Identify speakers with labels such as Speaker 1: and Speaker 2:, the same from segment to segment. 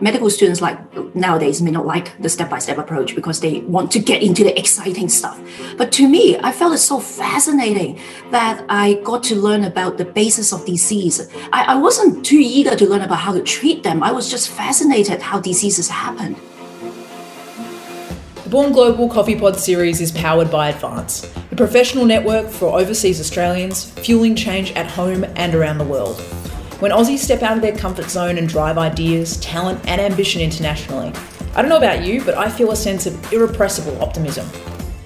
Speaker 1: medical students like nowadays may not like the step-by-step approach because they want to get into the exciting stuff. But to me i felt it so fascinating that i got to learn about the basis of disease. I, I wasn't too eager to learn about how to treat them. I was just fascinated how diseases happen.
Speaker 2: The Born Global Coffee Pod series is powered by Advance, the professional network for overseas Australians fueling change at home and around the world. When Aussies step out of their comfort zone and drive ideas, talent, and ambition internationally, I don't know about you, but I feel a sense of irrepressible optimism.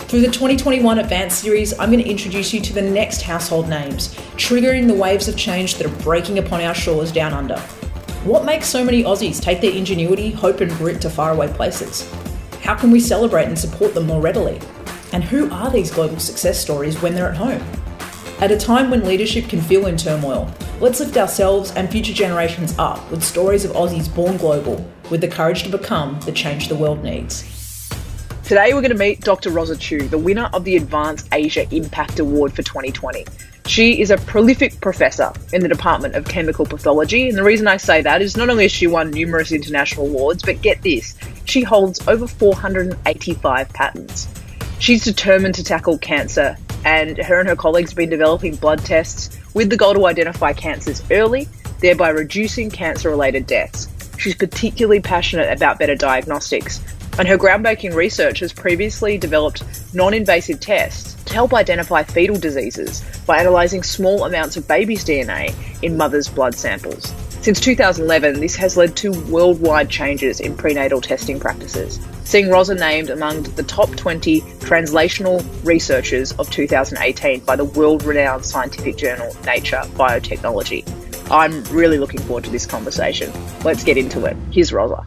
Speaker 2: Through the 2021 Advance series, I'm going to introduce you to the next household names, triggering the waves of change that are breaking upon our shores down under. What makes so many Aussies take their ingenuity, hope, and grit to faraway places? How can we celebrate and support them more readily? And who are these global success stories when they're at home? At a time when leadership can feel in turmoil, let's lift ourselves and future generations up with stories of Aussies born global with the courage to become the change the world needs.
Speaker 3: Today, we're going to meet Dr. Rossa Chiu, the winner of the Advance Asia Impact Award for 2020. She is a prolific professor in the Department of Chemical Pathology, and the reason I say that is not only has she won numerous international awards, but get this, she holds over 485 patents. She's determined to tackle cancer and her and her colleagues have been developing blood tests with the goal to identify cancers early, thereby reducing cancer related deaths. She's particularly passionate about better diagnostics, and her groundbreaking research has previously developed non invasive tests to help identify fetal diseases by analysing small amounts of baby's DNA in mothers' blood samples. Since 2011, this has led to worldwide changes in prenatal testing practices seeing Rossa named among the top 20 translational researchers of 2018 by the world renowned scientific journal Nature Biotechnology. I'm really looking forward to this conversation. Let's get into it. Here's Rossa.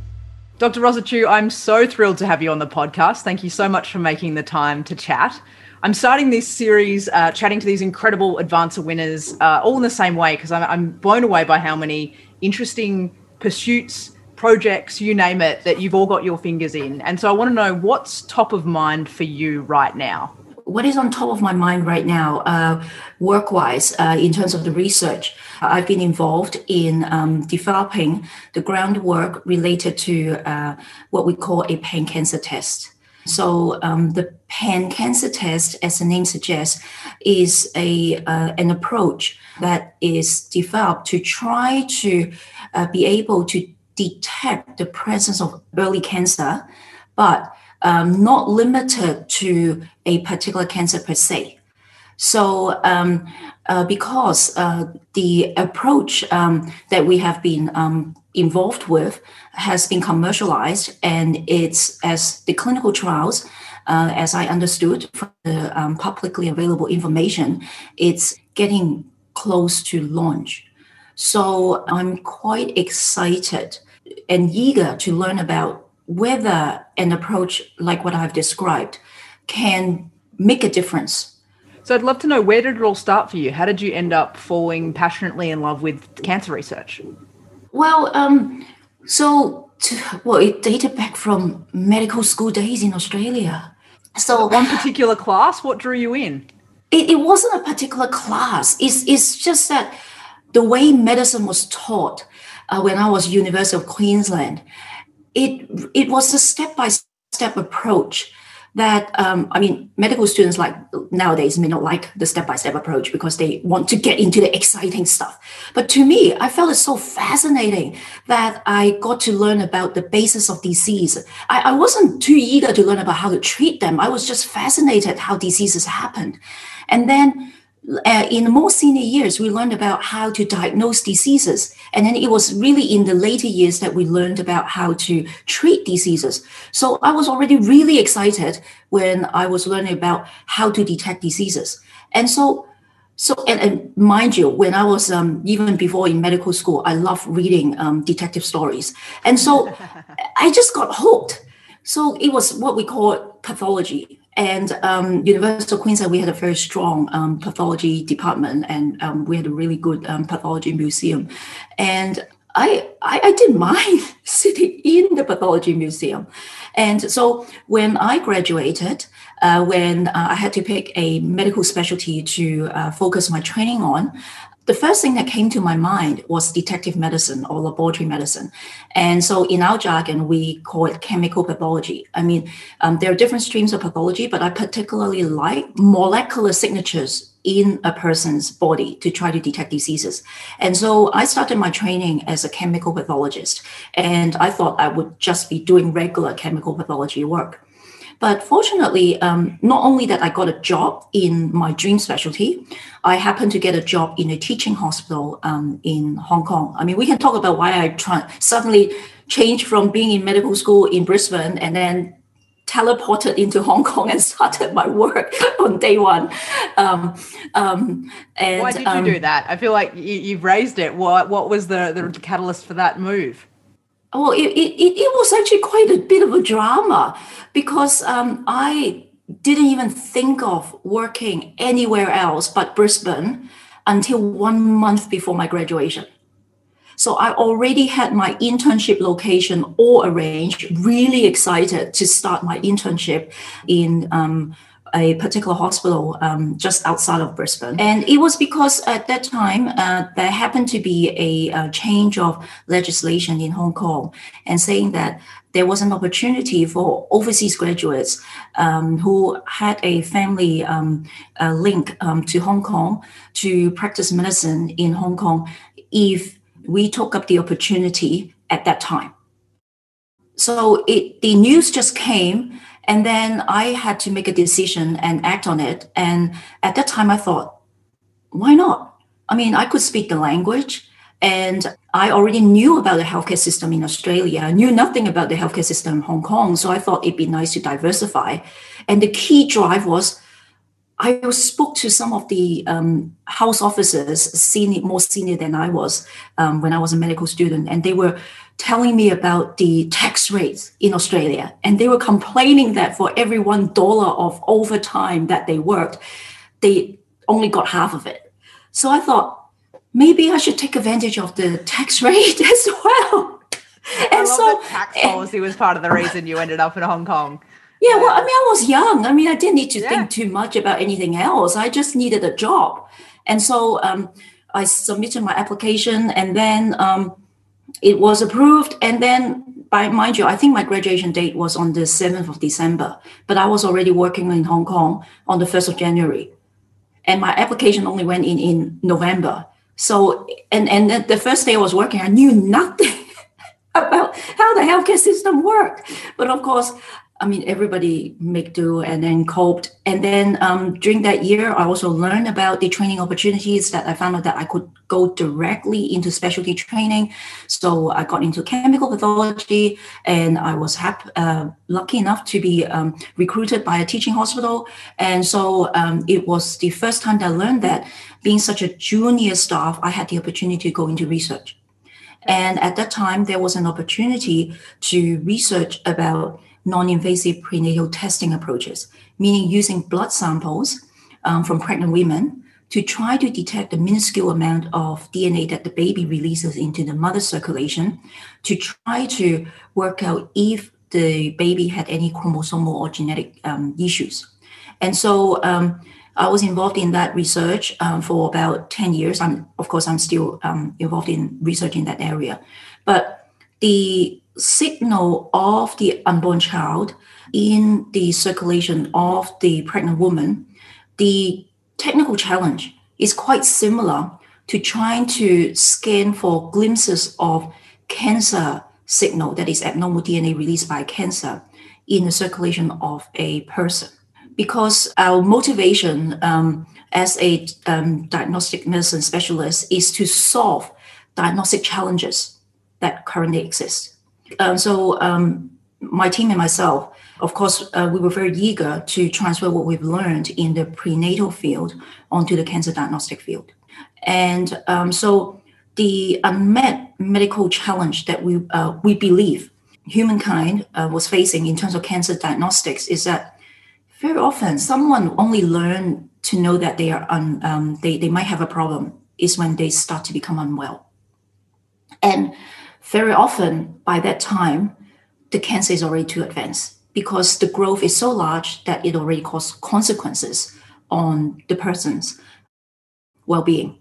Speaker 2: Dr. Rossa Chiu, I'm so thrilled to have you on the podcast. Thank you so much for making the time to chat. I'm starting this series uh, chatting to these incredible Advancer winners uh, all in the same way because I'm, I'm blown away by how many interesting pursuits projects, you name it, that you've all got your fingers in. And so I want to know what's top of mind for you right now.
Speaker 1: What is on top of my mind right now, uh, work wise, uh, in terms of the research? I've been involved in um, developing the groundwork related to uh, what we call a pan cancer test. So um, the pan cancer test, as the name suggests, is a uh, an approach that is developed to try to uh, be able to detect the presence of early cancer, but um, not limited to a particular cancer per se. So, um, uh, because uh, the approach um, that we have been um, involved with has been commercialized, and it's as the clinical trials, uh, as I understood from the um, publicly available information, it's getting close to launch. So I'm quite excited and eager to learn about whether an approach like what I've described can make a difference.
Speaker 2: So I'd love to know where did it all start for you? How did you end up falling passionately in love with cancer research?
Speaker 1: Well, um, so to, well, it dated back from medical school days in Australia.
Speaker 2: So one particular class, what drew you in?
Speaker 1: It, it wasn't a particular class. It's it's just that the way medicine was taught uh, when I was University of Queensland, it it was a step by step approach that um, I mean, medical students like nowadays may not like the step by step approach because they want to get into the exciting stuff. But to me, I felt it so fascinating that I got to learn about the basis of disease. I, I wasn't too eager to learn about how to treat them. I was just fascinated how diseases happen, and then uh, in more senior years, we learned about how to diagnose diseases. And then it was really in the later years that we learned about how to treat diseases. So I was already really excited when I was learning about how to detect diseases. And so, so and, and mind you, when I was um, even before in medical school, I love reading um, detective stories. And so I just got hooked. So it was what we call pathology and um, University of Queensland, we had a very strong um, pathology department, and um, we had a really good um, pathology museum. And I, I, I didn't mind sitting in the pathology museum. And so when I graduated, uh, when uh, I had to pick a medical specialty to uh, focus my training on, the first thing that came to my mind was detective medicine or laboratory medicine. And so in our jargon, we call it chemical pathology. I mean, um, there are different streams of pathology, but I particularly like molecular signatures in a person's body to try to detect diseases. And so I started my training as a chemical pathologist, and I thought I would just be doing regular chemical pathology work. But fortunately, um, not only that I got a job in my dream specialty, I happened to get a job in a teaching hospital um, in Hong Kong. I mean, we can talk about why I try, suddenly changed from being in medical school in Brisbane and then teleported into Hong Kong and started my work on day one. Um,
Speaker 2: um, and, Why did you um, do that? I feel like you, have raised it. What what was the, the catalyst for that move?
Speaker 1: Well, it, it, it was actually quite a bit of a drama because um, I didn't even think of working anywhere else but Brisbane until one month before my graduation. So I already had my internship location all arranged, really excited to start my internship in um, a particular hospital um, just outside of Brisbane. And it was because at that time, uh, there happened to be a, a, change of legislation in Hong Kong and saying that there was an opportunity for overseas graduates um, who had a family um, uh, link um, to Hong Kong to practice medicine in Hong Kong if we took up the opportunity at that time. So it, the news just came and then I had to make a decision and act on it. And at that time, I thought, why not? I mean, I could speak the language and I already knew about the healthcare system in Australia. I knew nothing about the healthcare system in Hong Kong. So I thought it'd be nice to diversify. And the key drive was I spoke to some of the um, house officers, senior, more senior than I was um, when I was a medical student, and they were telling me about the tax rates in Australia. And they were complaining that for every one dollar of overtime that they worked, they only got half of it. So I thought maybe I should take advantage of the tax rate as well.
Speaker 2: and so tax policy was part of the reason you ended up in Hong Kong.
Speaker 1: Yeah, well, I mean, I was young. I mean, I didn't need to yeah. think too much about anything else. I just needed a job. And so um, I submitted my application and then um, it was approved. And then, by mind you, I think my graduation date was on the 7th of December, but I was already working in Hong Kong on the 1st of January. And my application only went in in November. So, and, and the first day I was working, I knew nothing about how the healthcare system worked. But of course, I mean, everybody make do and then coped. And then um, during that year, I also learned about the training opportunities that I found out that I could go directly into specialty training. So I got into chemical pathology, and I was happy, uh, lucky enough to be um, recruited by a teaching hospital. And so um, it was the first time that I learned that being such a junior staff, I had the opportunity to go into research. And at that time, there was an opportunity to research about non-invasive prenatal testing approaches, meaning using blood samples um, from pregnant women to try to detect the minuscule amount of DNA that the baby releases into the mother's circulation to try to work out if the baby had any chromosomal or genetic um, issues. And so um, I was involved in that research um, for about 10 years. I'm, of course, I'm still um, involved in research in that area. But the signal of the unborn child in the circulation of the pregnant woman, the technical challenge is quite similar to trying to scan for glimpses of cancer signal that is abnormal DNA released by cancer in the circulation of a person. Because our motivation um, as a um, diagnostic medicine specialist is to solve diagnostic challenges that currently exist. Um, so um, my team and myself, of course, uh, we were very eager to transfer what we've learned in the prenatal field onto the cancer diagnostic field. And um, so the unmet medical challenge that we uh, we believe humankind uh, was facing in terms of cancer diagnostics is that very often someone only learn to know that they are un, um, they, they might have a problem is when they start to become unwell. And very often by that time, the cancer is already too advanced because the growth is so large that it already causes consequences on the person's well-being.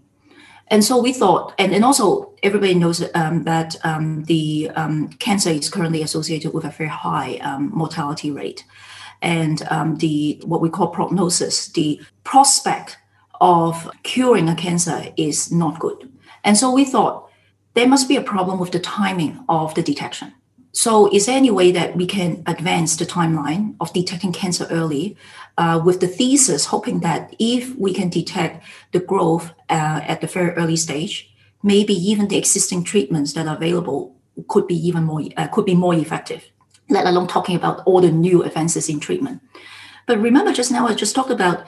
Speaker 1: And so we thought, and, and also everybody knows um, that um, the um, cancer is currently associated with a very high um, mortality rate. And um, the what we call prognosis, the prospect of curing a cancer is not good. And so we thought there must be a problem with the timing of the detection. So, is there any way that we can advance the timeline of detecting cancer early uh, with the thesis, hoping that if we can detect the growth uh, at the very early stage, maybe even the existing treatments that are available could be even more uh, could be more effective. Let alone talking about all the new advances in treatment. But remember, just now I just talked about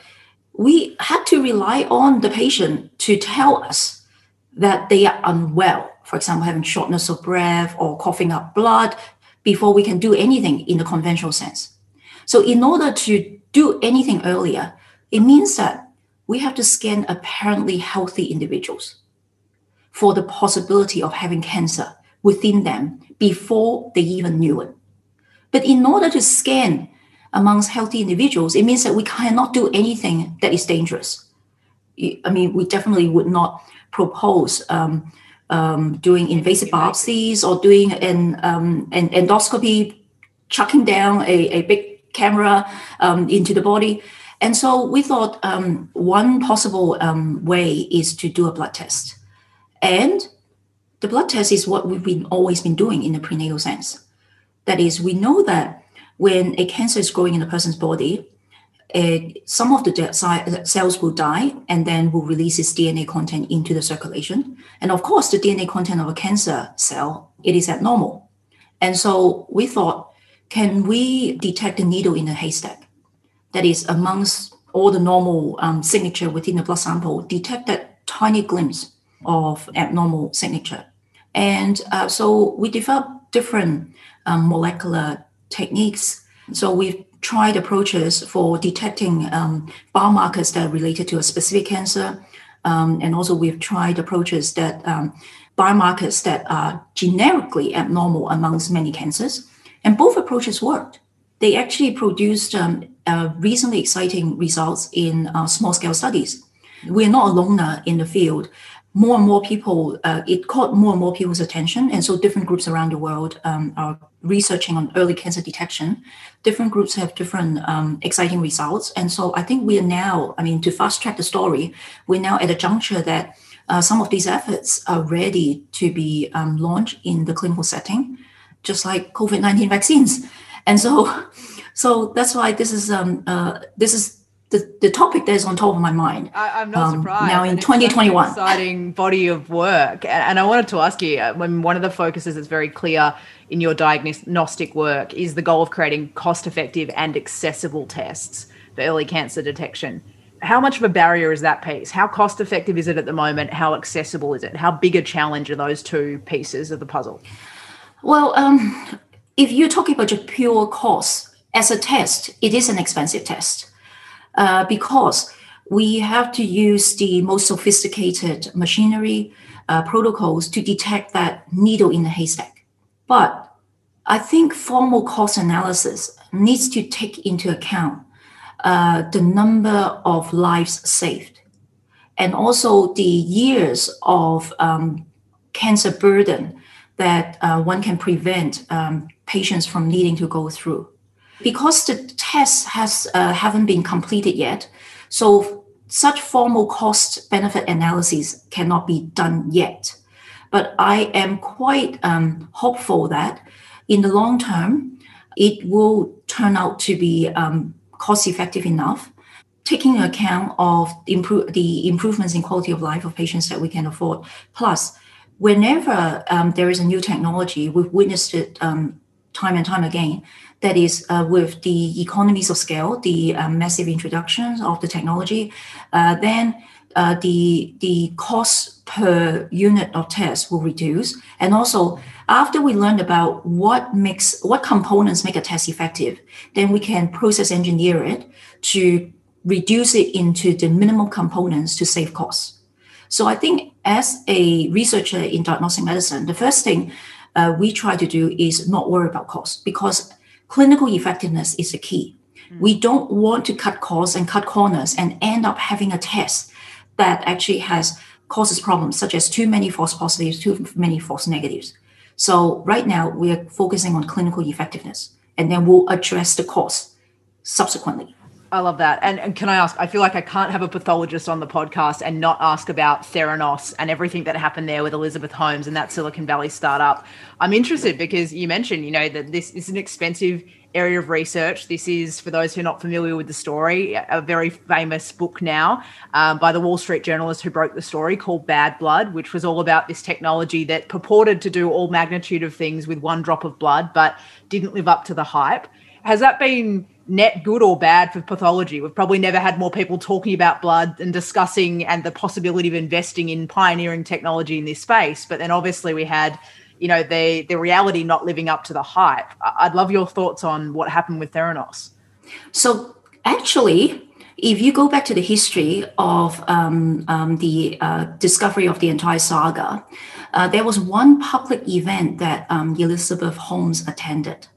Speaker 1: we had to rely on the patient to tell us that they are unwell for example, having shortness of breath or coughing up blood before we can do anything in the conventional sense. So, in order to do anything earlier, it means that we have to scan apparently healthy individuals for the possibility of having cancer within them before they even knew it. But in order to scan amongst healthy individuals, it means that we cannot do anything that is dangerous. I mean, we definitely would not propose um, um, doing invasive biopsies or doing an, um, an endoscopy, chucking down a, a big camera um, into the body. And so we thought um, one possible um, way is to do a blood test. And the blood test is what we've been always been doing in the prenatal sense. That is, we know that when a cancer is growing in a person's body, uh, some of the cells will die and then will release its DNA content into the circulation. And of course, the DNA content of a cancer cell, it is abnormal. And so we thought, can we detect a needle in a haystack? That is amongst all the normal um, signature within the blood sample, detect that tiny glimpse of abnormal signature. And uh, so we developed different um, molecular techniques. So we've tried approaches for detecting um, biomarkers that are related to a specific cancer. Um, and also we've tried approaches that um, biomarkers that are generically abnormal amongst many cancers. And both approaches worked. They actually produced um, uh, reasonably exciting results in uh, small scale studies. We're not alone in the field more and more people, uh, it caught more and more people's attention. And so different groups around the world um, are researching on early cancer detection. Different groups have different um, exciting results. And so I think we are now, I mean, to fast track the story, we're now at a juncture that uh, some of these efforts are ready to be um, launched in the clinical setting, just like COVID 19 vaccines. And so, so that's why this is um, uh, this is the, the topic that is on top of my mind.
Speaker 2: I, am not um, surprised.
Speaker 1: Now in 2021.
Speaker 2: exciting body of work. And, and, I wanted to ask you, uh, when one of the focuses that's very clear in your diagnostic work is the goal of creating cost effective and accessible tests for early cancer detection. How much of a barrier is that piece? How cost effective is it at the moment? How accessible is it? How big a challenge are those two pieces of the puzzle?
Speaker 1: Well, um, if you're talking about just pure cost, as a test, it is an expensive test uh, because we have to use the most sophisticated machinery uh, protocols to detect that needle in the haystack. But I think formal cost analysis needs to take into account uh, the number of lives saved and also the years of um, cancer burden that uh, one can prevent um, patients from needing to go through because the tests has uh, haven't been completed yet, so such formal cost benefit analyses cannot be done yet. But I am quite um, hopeful that in the long term, it will turn out to be um, cost effective enough, taking account of improve, the improvements in quality of life of patients that we can afford. Plus, whenever um, there is a new technology, we've witnessed it um, time and time again, that is uh, with the economies of scale, the uh, massive introduction of the technology, uh, then uh, the the cost per unit of test will reduce, and also after we learn about what makes what components make a test effective, then we can process engineer it to reduce it into the minimal components to save costs. So I think as a researcher in diagnostic medicine, the first thing uh, we try to do is not worry about cost because clinical effectiveness is the key. Mm. We don't want to cut costs and cut corners and end up having a test that actually has causes problems such as too many false positives, too many false negatives. So right now we are focusing on clinical effectiveness, and then we'll address the cost subsequently.
Speaker 2: I love that. And, and can I ask? I feel like I can't have a pathologist on the podcast and not ask about Theranos and everything that happened there with Elizabeth Holmes and that Silicon Valley startup. I'm interested because you mentioned, you know, that this is an expensive area of research. This is, for those who are not familiar with the story, a very famous book now um, by the Wall Street journalist who broke the story called Bad Blood, which was all about this technology that purported to do all magnitude of things with one drop of blood, but didn't live up to the hype. Has that been net good or bad for pathology? We've probably never had more people talking about blood and discussing and the possibility of investing in pioneering technology in this space. But then obviously we had you know the the reality not living up to the hype. I'd love your thoughts on what happened with Theranos.
Speaker 1: So actually, if you go back to the history of um, um, the uh, discovery of the entire saga, uh, there was one public event that um, Elizabeth Holmes attended.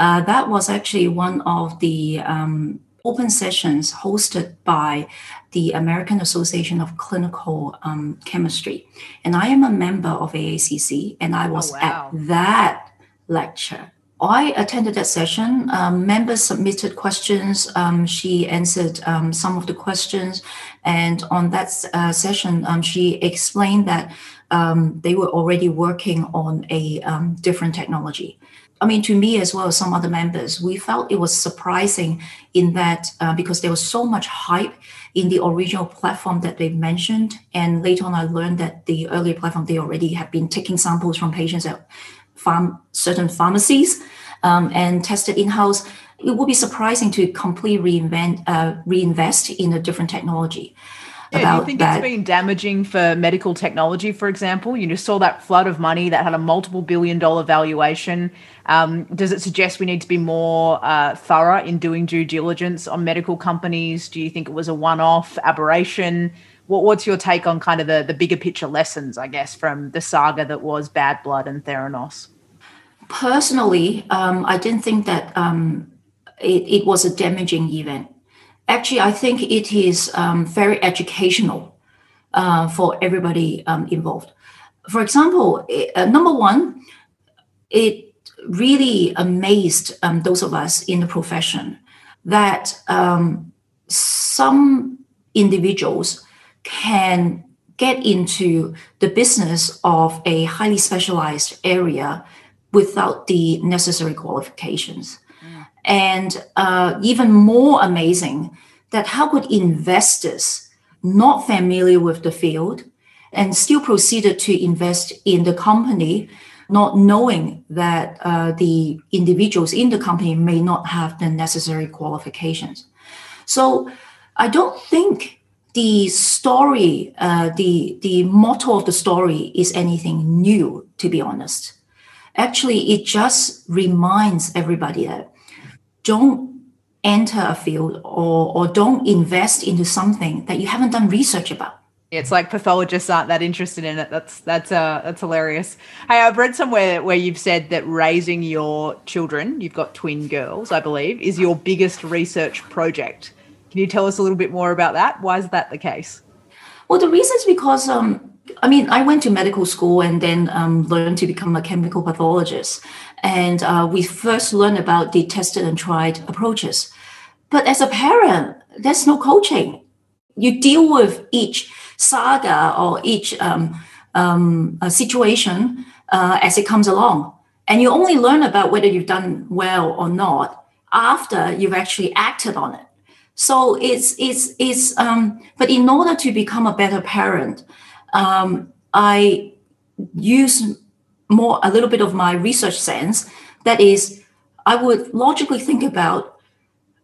Speaker 1: Uh, that was actually one of the um, open sessions hosted by the American Association of Clinical um, Chemistry. And I am a member of AACC, and I was oh, wow. at that lecture. I attended that session. Um, members submitted questions. Um, she answered um, some of the questions. And on that uh, session, um, she explained that um, they were already working on a um, different technology. I mean, to me as well as some other members, we felt it was surprising in that uh, because there was so much hype in the original platform that they mentioned, and later on I learned that the earlier platform they already had been taking samples from patients at farm certain pharmacies um, and tested in house. It would be surprising to completely reinvent, uh, reinvest in a different technology.
Speaker 2: Yeah, do you think that. it's been damaging for medical technology, for example? You just saw that flood of money that had a multiple billion dollar valuation. Um, does it suggest we need to be more uh, thorough in doing due diligence on medical companies? Do you think it was a one off aberration? What, what's your take on kind of the, the bigger picture lessons, I guess, from the saga that was Bad Blood and Theranos?
Speaker 1: Personally, um, I didn't think that um, it, it was a damaging event actually, I think it is um, very educational uh, for everybody um, involved. For example, uh, number one, it really amazed um, those of us in the profession that um, some individuals can get into the business of a highly specialized area without the necessary qualifications. And uh, even more amazing, that how could investors not familiar with the field and still proceeded to invest in the company, not knowing that uh, the individuals in the company may not have the necessary qualifications. So I don't think the story, uh, the the motto of the story is anything new. To be honest, actually, it just reminds everybody that don't enter a field or, or don't invest into something that you haven't done research about.
Speaker 2: It's like pathologists aren't that interested in it. That's that's uh that's hilarious. Hey, I've read somewhere where you've said that raising your children, you've got twin girls, I believe, is your biggest research project. Can you tell us a little bit more about that? Why is that the case?
Speaker 1: Well, the reason is because um, I mean, I went to medical school and then um, learned to become a chemical pathologist. And uh, we first learned about the tested and tried approaches. But as a parent, there's no coaching. You deal with each saga or each um, um, situation uh, as it comes along. And you only learn about whether you've done well or not after you've actually acted on it. So it's it's it's um, but in order to become a better parent, um, I use more a little bit of my research sense. That is, I would logically think about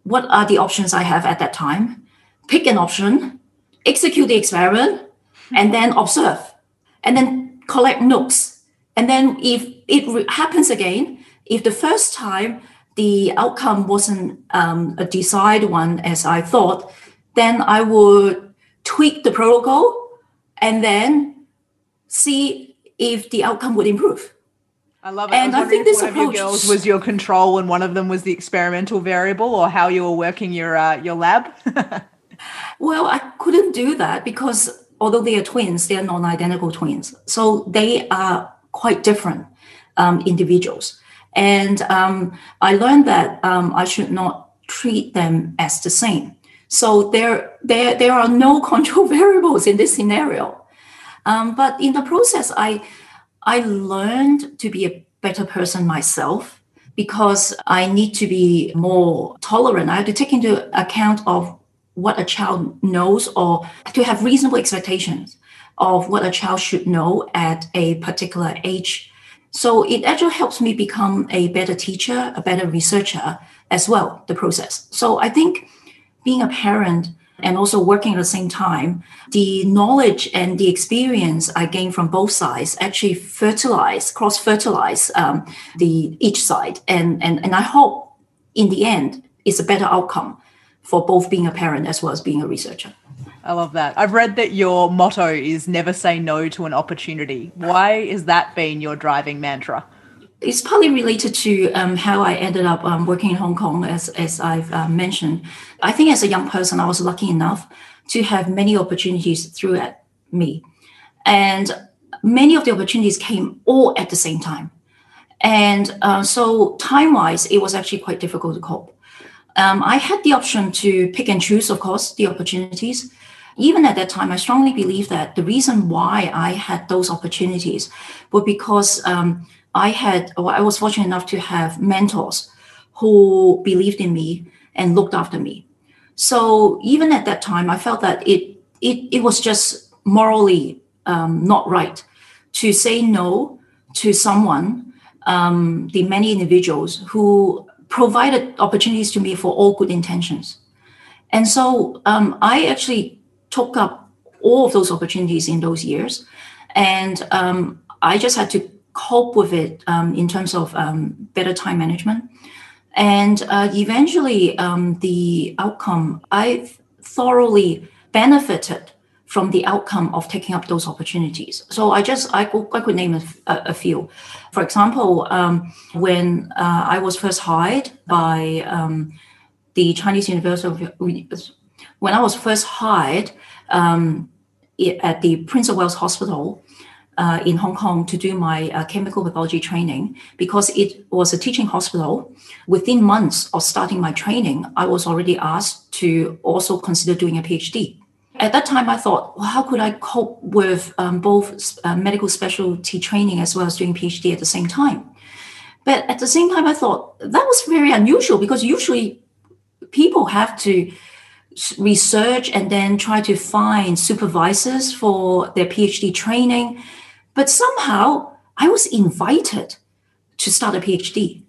Speaker 1: what are the options I have at that time, pick an option, execute the experiment, and then observe, and then collect notes. And then if it re- happens again, if the first time the outcome wasn't um, a desired one as I thought, then I would tweak the protocol and then see if the outcome would improve.
Speaker 2: I love it. And I, I think this approach your girls was your control, and one of them was the experimental variable, or how you were working your uh, your lab.
Speaker 1: well, I couldn't do that because although they are twins, they are non-identical twins. So they are quite different um, individuals. And um, I learned that um, I should not treat them as the same. So there, there, there are no control variables in this scenario. Um, but in the process, I, I learned to be a better person myself because I need to be more tolerant. I have to take into account of what a child knows or to have reasonable expectations of what a child should know at a particular age. So it actually helps me become a better teacher, a better researcher as well, the process. So I think being a parent and also working at the same time, the knowledge and the experience I gain from both sides actually fertilize, cross fertilize um, the each side, and and and I hope in the end it's a better outcome for both being a parent as well as being a researcher.
Speaker 2: I love that. I've read that your motto is never say no to an opportunity. Why is that been your driving mantra?
Speaker 1: It's partly related to um, how I ended up um, working in Hong Kong, as, as I've uh, mentioned. I think as a young person, I was lucky enough to have many opportunities through at me. And many of the opportunities came all at the same time. And uh, so, time wise, it was actually quite difficult to cope. Um, I had the option to pick and choose, of course, the opportunities. Even at that time, I strongly believe that the reason why I had those opportunities were because um, I had, or I was fortunate enough to have mentors who believed in me and looked after me. So even at that time, I felt that it it, it was just morally um, not right to say no to someone, um, the many individuals who provided opportunities to me for all good intentions. And so um, I actually took up all of those opportunities in those years. And um, I just had to cope with it um, in terms of um, better time management. And uh, eventually, um, the outcome, I thoroughly benefited from the outcome of taking up those opportunities. So I just I could, I could name a, a few. For example, um, when uh, I was first hired by um, the Chinese University of when I was first hired um, at the Prince of Wales Hospital uh, in Hong Kong to do my uh, chemical pathology training because it was a teaching hospital. Within months of starting my training, I was already asked to also consider doing a PhD. At that time, I thought, well, how could I cope with um, both uh, medical specialty training as well as doing PhD at the same time? But at the same time, I thought that was very unusual because usually people have to research and then try to find supervisors for their PhD training. But somehow I was invited to start a PhD.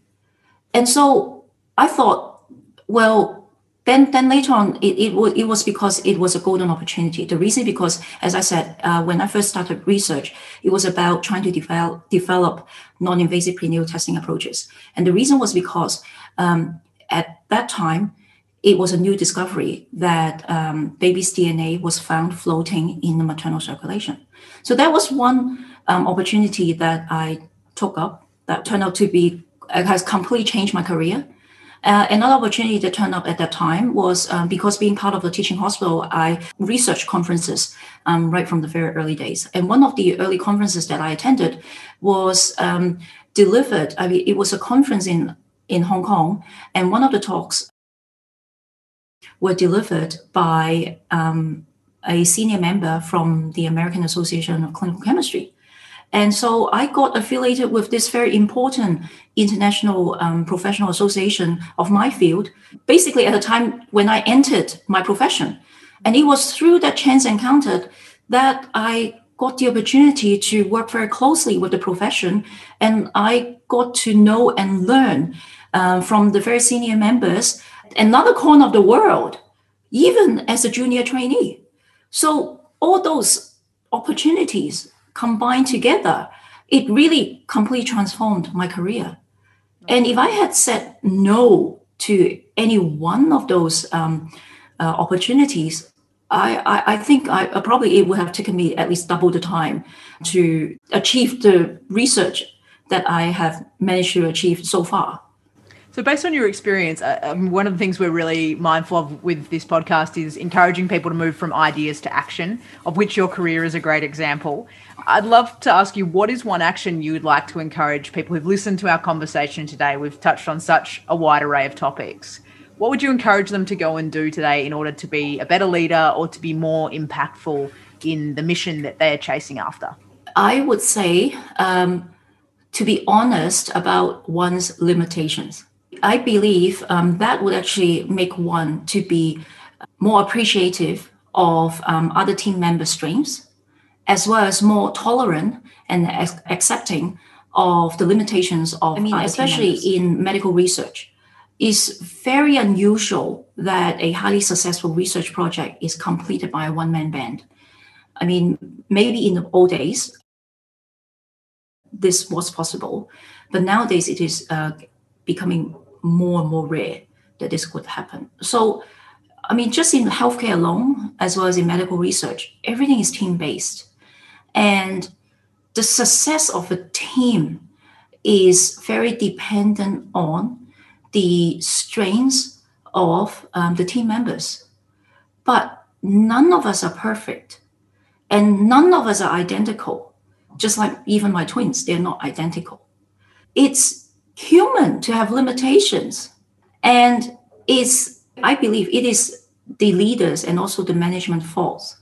Speaker 1: And so I thought, well, then then later on it, it, was, it was because it was a golden opportunity the reason because as i said uh, when i first started research it was about trying to develop develop non-invasive prenatal testing approaches and the reason was because um, at that time it was a new discovery that um, baby's dna was found floating in the maternal circulation so that was one um, opportunity that i took up that turned out to be has completely changed my career uh, another opportunity that turned up at that time was um, because being part of the teaching hospital, I researched conferences um, right from the very early days. And one of the early conferences that I attended was um, delivered. I mean, it was a conference in in Hong Kong, and one of the talks were delivered by um, a senior member from the American Association of Clinical Chemistry. And so I got affiliated with this very important international um, professional association of my field, basically at the time when I entered my profession. And it was through that chance encounter that I got the opportunity to work very closely with the profession. And I got to know and learn uh, from the very senior members another corner of the world, even as a junior trainee. So all those opportunities combined together, it really completely transformed my career. And if I had said no to any one of those um, uh, opportunities, I, I, I, think I, uh, probably it would have taken me at least double the time to achieve the research that I have managed to achieve so far.
Speaker 2: So, based on your experience, uh, um, one of the things we're really mindful of with this podcast is encouraging people to move from ideas to action, of which your career is a great example. I'd love to ask you what is one action you would like to encourage people who've listened to our conversation today? We've touched on such a wide array of topics. What would you encourage them to go and do today in order to be a better leader or to be more impactful in the mission that they're chasing after?
Speaker 1: I would say um, to be honest about one's limitations. I believe um, that would actually make one to be more appreciative of um, other team member streams, as well as more tolerant and accepting of the limitations of, I mean, especially in medical research. It's very unusual that a highly successful research project is completed by a one man band. I mean, maybe in the old days, this was possible, but nowadays it is uh, becoming more and more rare that this could happen. So, I mean, just in healthcare alone, as well as in medical research, everything is team based. And the success of a team is very dependent on the strengths of um, the team members. But none of us are perfect, and none of us are identical. Just like even my twins, they're not identical. It's human to have limitations. And it's, I believe it is the leaders and also the management faults.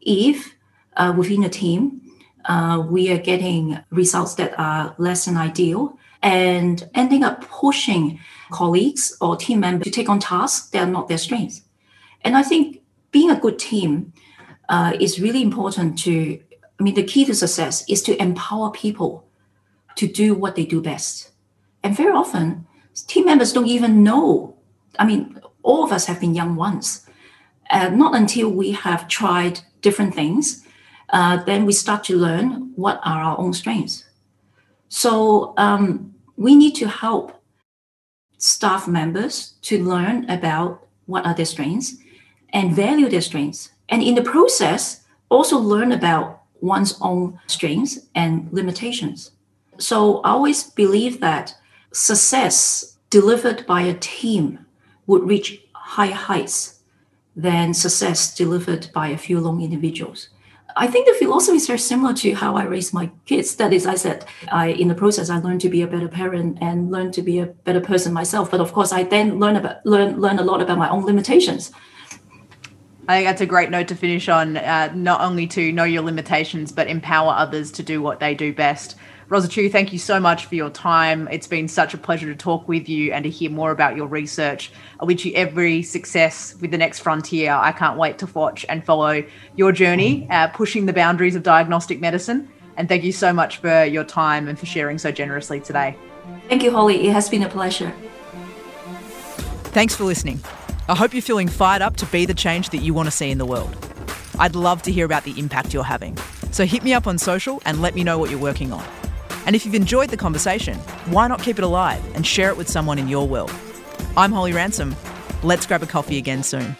Speaker 1: If uh, within a team, uh, we are getting results that are less than ideal and ending up pushing colleagues or team members to take on tasks that are not their strengths. And I think being a good team uh, is really important to, I mean, the key to success is to empower people to do what they do best. And very often, team members don't even know. I mean, all of us have been young once. Uh, not until we have tried different things, uh, then we start to learn what are our own strengths. So um, we need to help staff members to learn about what are their strengths and value their strengths. And in the process, also learn about one's own strengths and limitations. So I always believe that success delivered by a team would reach higher heights than success delivered by a few lone individuals. I think the philosophy is very similar to how I raise my kids. That is, I said, I in the process I learned to be a better parent and learned to be a better person myself. But of course, I then learn about learn learn a lot about my own limitations.
Speaker 2: I think that's a great note to finish on. Uh, not only to know your limitations, but empower others to do what they do best. Rossa Chiu, thank you so much for your time. It's been such a pleasure to talk with you and to hear more about your research. I wish you every success with the next frontier. I can't wait to watch and follow your journey, uh, pushing the boundaries of diagnostic medicine. And thank you so much for your time and for sharing so generously today.
Speaker 1: Thank you, Holly. It has been a pleasure.
Speaker 4: Thanks for listening. I hope you're feeling fired up to be the change that you want to see in the world. I'd love to hear about the impact you're having. So hit me up on social and let me know what you're working on. And if you've enjoyed the conversation, why not keep it alive and share it with someone in your world? I'm Holly Ransom. Let's grab a coffee again soon.